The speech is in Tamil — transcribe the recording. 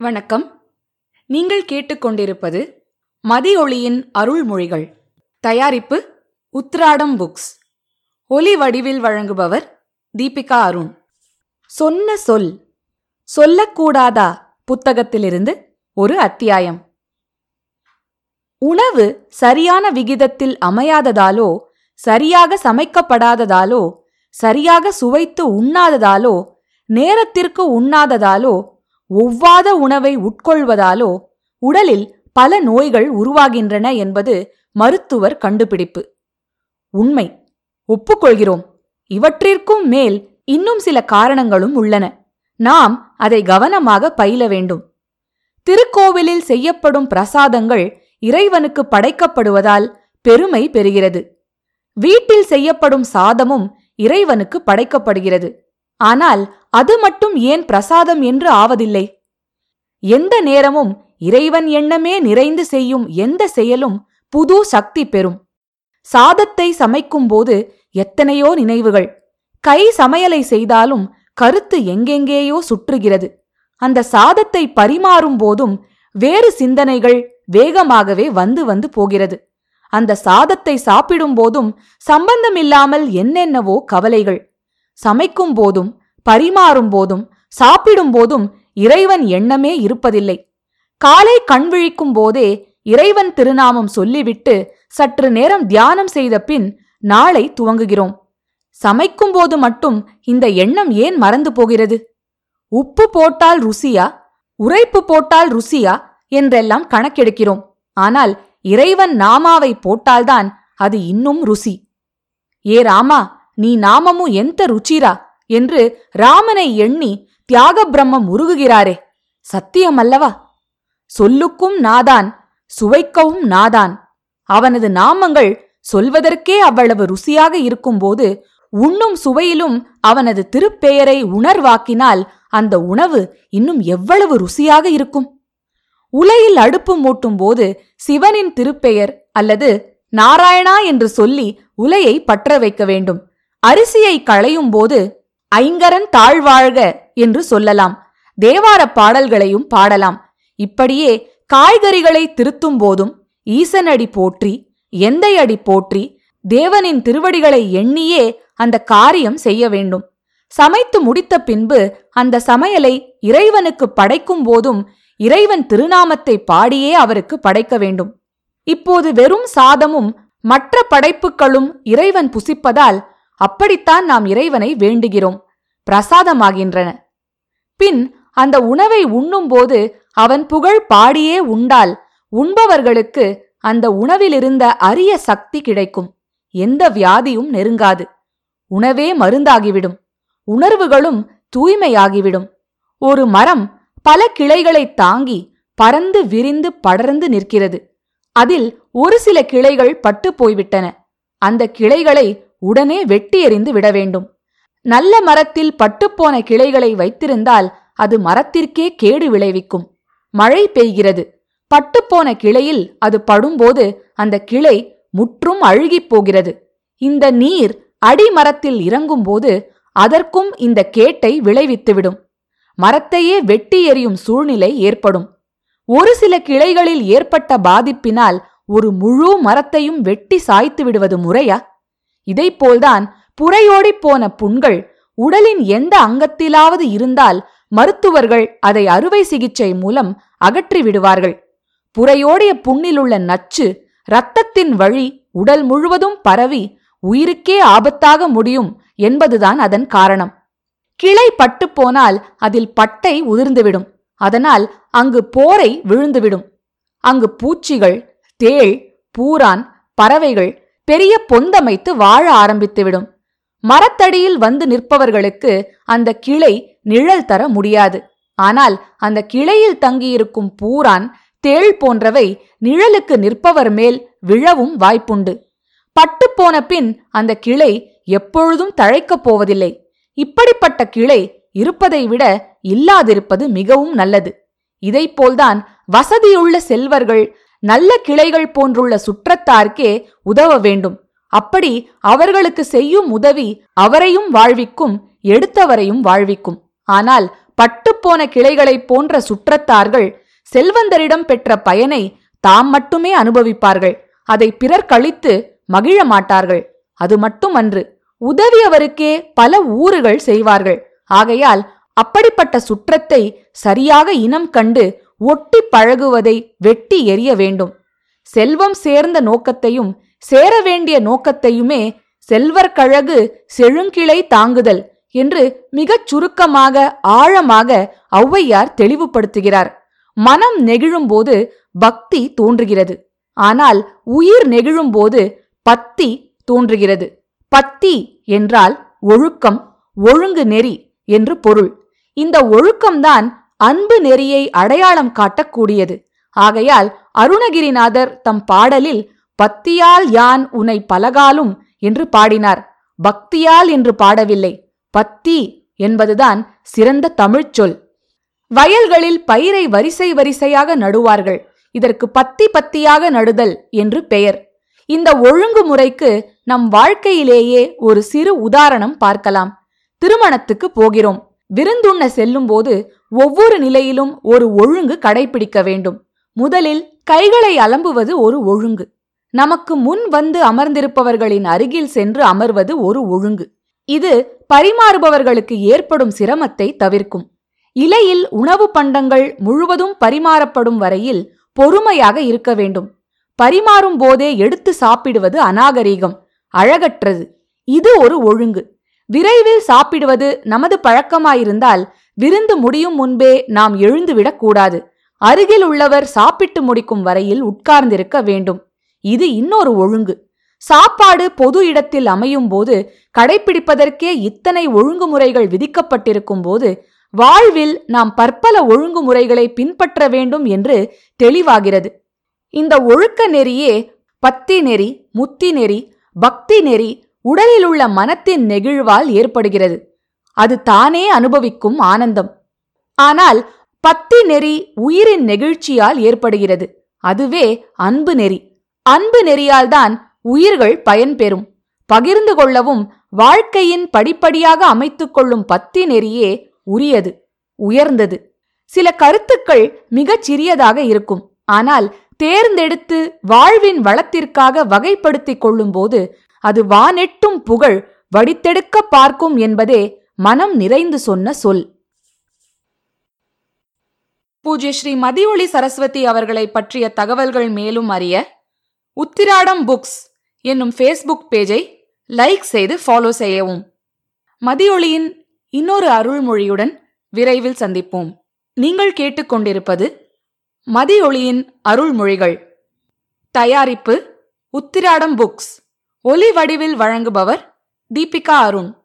வணக்கம். நீங்கள் கேட்டுக்கொண்டிருப்பது மதியொளியின் அருள்மொழிகள். தயாரிப்பு உத்ராடம் புக்ஸ். ஒலி வடிவில் வழங்குபவர் தீபிகா அருண். சொன்ன சொல் சொல்லக்கூடாதா புத்தகத்திலிருந்து ஒரு அத்தியாயம். உணவு சரியான விகிதத்தில் அமையாததாலோ சரியாக சமைக்கப்படாததாலோ சரியாக சுவைத்து உண்ணாததாலோ நேரத்திற்கு உண்ணாததாலோ ஒவ்வாத உணவை உட்கொள்வதாலோ உடலில் பல நோய்கள் உருவாகின்றன என்பது மருத்துவர் கண்டுபிடிப்பு. உண்மை. ஒப்புக்கொள்கிறோம். இவற்றிற்கும் மேல் இன்னும் சில காரணங்களும் உள்ளன. நாம் அதை கவனமாக பயில வேண்டும். திருக்கோவிலில் செய்யப்படும் பிரசாதங்கள் இறைவனுக்கு படைக்கப்படுவதால் பெருமை பெறுகிறது. வீட்டில் செய்யப்படும் சாதமும் இறைவனுக்கு படைக்கப்படுகிறது. ஆனால் அது மட்டும் ஏன் பிரசாதம் என்று ஆவதில்லை? எந்த நேரமும் இறைவன் எண்ணமே நிறைந்து செய்யும் எந்த செயலும் புது சக்தி பெறும். சாதத்தை சமைக்கும்போது எத்தனையோ நினைவுகள். கை சமையலை செய்தாலும் கருத்து எங்கெங்கேயோ சுற்றுகிறது. அந்த சாதத்தை பரிமாறும் போதும் வேறு சிந்தனைகள் வேகமாகவே வந்து வந்து போகிறது. அந்த சாதத்தை சாப்பிடும் போதும் சம்பந்தமில்லாமல் என்னென்னவோ கவலைகள். சமைக்கும் போதும் பரிமாறும் போதும் சாப்பிடும் போதும் இறைவன் எண்ணமே இருப்பதில்லை. காலை கண் விழிக்கும் போதே இறைவன் திருநாமம் சொல்லிவிட்டு சற்று நேரம் தியானம் செய்த பின் நாளை துவங்குகிறோம். சமைக்கும் போது மட்டும் இந்த எண்ணம் ஏன் மறந்து போகிறது? உப்பு போட்டால் ருசியா? உரைப்பு போட்டால் ருசியா? என்றெல்லாம் கணக்கெடுக்கிறோம். ஆனால் இறைவன் நாமாவை போட்டால்தான் அது இன்னும் ருசி. ஏ ராமா நீ நாமமு எந்த ருச்சிரா? என்று ராமனை எண்ணி தியாக பிரம்மம் உருகுகிறாரே சத்தியமல்லவா சொல்லுக்கும் நாதான் சுவைக்கவும் நாதான். அவனது நாமங்கள் சொல்வதற்கே அவ்வளவு ருசியாக இருக்கும்போது உண்ணும் சுவையிலும் அவனது திருப்பெயரை உணர்வாக்கினால் அந்த உணவு இன்னும் எவ்வளவு ருசியாக இருக்கும்? உலையில் அடுப்பு மூட்டும் போது சிவனின் திருப்பெயர் அல்லது நாராயணா என்று சொல்லி உலையை பற்ற வைக்க வேண்டும். அரிசியை களையும் போது ஐங்கரன் தாழ்வாழ்க என்று சொல்லலாம். தேவார பாடல்களையும் பாடலாம். இப்படியே காய்கறிகளை திருத்தும் போதும் ஈசனடி போற்றி எந்தையடி போற்றி தேவனின் திருவடிகளை எண்ணியே அந்த காரியம் செய்ய வேண்டும். சமைத்து முடித்த பின்பு அந்த சமையலை இறைவனுக்கு படைக்கும் போதும் இறைவன் திருநாமத்தை பாடியே அவருக்கு படைக்க வேண்டும். இப்போது வெறும் சாதமும் மற்ற படைப்புகளும் இறைவன் புசிப்பதால் அப்படித்தான் நாம் இறைவனை வேண்டுகிறோம். பிரசாதமாகின்றன. பின் அந்த உணவை உண்ணும்போது அவன் புகழ் பாடியே உண்டால் உண்பவர்களுக்கு அந்த உணவிலிருந்த அரிய சக்தி கிடைக்கும். எந்த வியாதியும் நெருங்காது. உணவே மருந்தாகிவிடும். உணர்வுகளும் தூய்மையாகிவிடும். ஒரு மரம் பல கிளைகளை தாங்கி பறந்து விரிந்து படர்ந்து நிற்கிறது. அதில் ஒரு சில கிளைகள் பட்டு போய்விட்டன. அந்த கிளைகளை உடனே வெட்டி எறிந்து விட வேண்டும். நல்ல மரத்தில் பட்டுப்போன கிளைகளை வைத்திருந்தால் அது மரத்திற்கே கேடு விளைவிக்கும். மழை பெய்கிறது. பட்டுப்போன கிளையில் அது படும்போது அந்த கிளை முற்றும் அழுகிப் போகிறது. இந்த நீர் அடிமரத்தில் இறங்கும்போது அதற்கும் இந்த கேட்டை விளைவித்துவிடும். மரத்தையே வெட்டி எறியும் சூழ்நிலை ஏற்படும். ஒரு சில கிளைகளில் ஏற்பட்ட பாதிப்பினால் ஒரு முழு மரத்தையும் வெட்டி சாய்த்து விடுவது முறையா? இதைப்போல்தான் புறையோடிப் போன புண்கள் உடலின் எந்த அங்கத்திலாவது இருந்தால் மருத்துவர்கள் அதை அறுவை சிகிச்சை மூலம் அகற்றி விடுவார்கள். புறையோடிய புண்ணிலுள்ள நச்சு இரத்தத்தின் வழி உடல் முழுவதும் பரவி உயிருக்கே ஆபத்தாக முடியும் என்பதுதான் அதன் காரணம். கிளை பட்டு போனால் அதில் பட்டை உதிர்ந்துவிடும். அதனால் அங்கு போரை விழுந்துவிடும். அங்கு பூச்சிகள் தேள் பூரான் பறவைகள் பெரிய பொந்தமைத்து வாழ ஆரம்பித்துவிடும். மரத்தடியில் வந்து நிற்பவர்களுக்கு அந்த கிளை நிழல் தர முடியாது. ஆனால் அந்த கிளையில் தங்கியிருக்கும் பூரான் தேள் போன்றவை நிழலுக்கு நிற்பவர் மேல் விழவும் வாய்ப்புண்டு. பட்டுப்போன பின் அந்த கிளை எப்பொழுதும் தழைக்கப் போவதில்லை. இப்படிப்பட்ட கிளை இருப்பதை விட இல்லாதிருப்பது மிகவும் நல்லது. இதைப்போல்தான் வசதியுள்ள செல்வர்கள் நல்ல கிளைகள் போன்றுள்ள சுற்றத்தார்க்கே உதவ வேண்டும். அப்படி அவர்களுக்கு செய்யும் உதவி அவரையும் வாழ்விக்கும் எடுத்தவரையும் வாழ்விக்கும். ஆனால் பட்டுப்போன கிளைகளைப் போன்ற சுற்றத்தார்கள் செல்வந்தரிடம் பெற்ற பயனை தாம் மட்டுமே அனுபவிப்பார்கள். அதை பிறர் கழித்து மகிழ மாட்டார்கள். அது மட்டுமன்று உதவியவருக்கே பல ஊறுகள் செய்வார்கள். ஆகையால் அப்படிப்பட்ட சுற்றத்தை சரியாக இனம் கண்டு ஒட்டி பழகுவதை வெட்டி எறிய வேண்டும். செல்வம் சேர்ந்த நோக்கத்தையும் சேர வேண்டிய நோக்கத்தையுமே செல்வர் கழகு செழுங்கிளை தாங்குதல் என்று மிகச் சுருக்கமாக ஆழமாக ஔவையார் தெளிவுபடுத்துகிறார். மனம் நெகிழும்போது பக்தி தோன்றுகிறது. ஆனால் உயிர் நெகிழும்போது பத்தி தோன்றுகிறது. பத்தி என்றால் ஒழுக்கம் ஒழுங்கு நெறி என்று பொருள். இந்த ஒழுக்கம்தான் அன்பு நெறியை அடையாளம் காட்டக்கூடியது. ஆகையால் அருணகிரிநாதர் தம் பாடலில் பத்தியால் யான் உனை பலகாலும் என்று பாடினார். பக்தியால் என்று பாடவில்லை. பத்தி என்பதுதான் சிறந்த தமிழ்ச் சொல். வயல்களில் பயிரை வரிசை வரிசையாக நடுவார்கள். இதற்கு பத்தி பத்தியாக நடுதல் என்று பெயர். இந்த ஒழுங்குமுறைக்கு நம் வாழ்க்கையிலேயே ஒரு சிறு உதாரணம் பார்க்கலாம். திருமணத்துக்கு போகிறோம். விருந்துண்ண செல்லும்போது ஒவ்வொரு நிலையிலும் ஒரு ஒழுங்கு கடைபிடிக்க வேண்டும். முதலில் கைகளை அலம்புவது ஒரு ஒழுங்கு. நமக்கு முன் வந்து அமர்ந்திருப்பவர்களின் அருகில் சென்று அமர்வது ஒரு ஒழுங்கு. இது பரிமாறுபவர்களுக்கு ஏற்படும் சிரமத்தை தவிர்க்கும். இலையில் உணவு பண்டங்கள் முழுவதும் பரிமாறப்படும் வரையில் பொறுமையாக இருக்க வேண்டும். பரிமாறும் போதே எடுத்து சாப்பிடுவது அநாகரீகம் அழகற்றது. இது ஒரு ஒழுங்கு. விரைவில் சாப்பிடுவது நமது பழக்கமாயிருந்தால் விருந்து முடியும் முன்பே நாம் எழுந்துவிடக் கூடாது. அருகில் உள்ளவர் சாப்பிட்டு முடிக்கும் வரையில் உட்கார்ந்திருக்க வேண்டும். இது இன்னொரு ஒழுங்கு. சாப்பாடு பொது இடத்தில் அமையும் போது கடைபிடிப்பதற்கே இத்தனை ஒழுங்குமுறைகள் விதிக்கப்பட்டிருக்கும் போது வாழ்வில் நாம் பற்பல ஒழுங்குமுறைகளை பின்பற்ற வேண்டும் என்று தெளிவாகிறது. இந்த ஒழுக்க நெறியே பத்தி நெறி முத்தி நெறி பக்தி நெறி உடலில் உள்ள மனத்தின் நெகிழ்வால் ஏற்படுகிறது. அது தானே அனுபவிக்கும் ஆனந்தம். ஆனால் பத்தி நெறி உயிரின் நெகிழ்ச்சியால் ஏற்படுகிறது. அதுவே அன்பு நெறி. அன்பு நெறியால்தான் உயிர்கள் பயன்பெறும் பகிர்ந்து கொள்ளவும் வாழ்க்கையின் படிப்படியாக அமைத்துக் கொள்ளும் பத்தி நெறியே உரியது உயர்ந்தது. சில கருத்துக்கள் மிகச் சிறியதாக இருக்கும். ஆனால் தேர்ந்தெடுத்து வாழ்வின் வளத்திற்காக வகைப்படுத்திக் கொள்ளும்போது அது வானெட்டும் புகழ் வடித்தெடுக்க பார்க்கும் என்பதே மனம் நிறைந்து சொன்ன சொல். பூஜ்ய ஸ்ரீ மதியொளி சரஸ்வதி அவர்களை பற்றிய தகவல்கள் மேலும் அறிய உத்திராடம் புக்ஸ் என்னும் ஃபேஸ்புக் பேஜை லைக் செய்து ஃபாலோ செய்யவும். மதியொளியின் இன்னொரு அருள்மொழியுடன் விரைவில் சந்திப்போம். நீங்கள் கேட்டுக்கொண்டிருப்பது மதியொளியின் அருள்மொழிகள். தயாரிப்பு உத்திராடம் புக்ஸ். ஒலி வடிவில் வழங்குபவர் தீபிகா அருண்.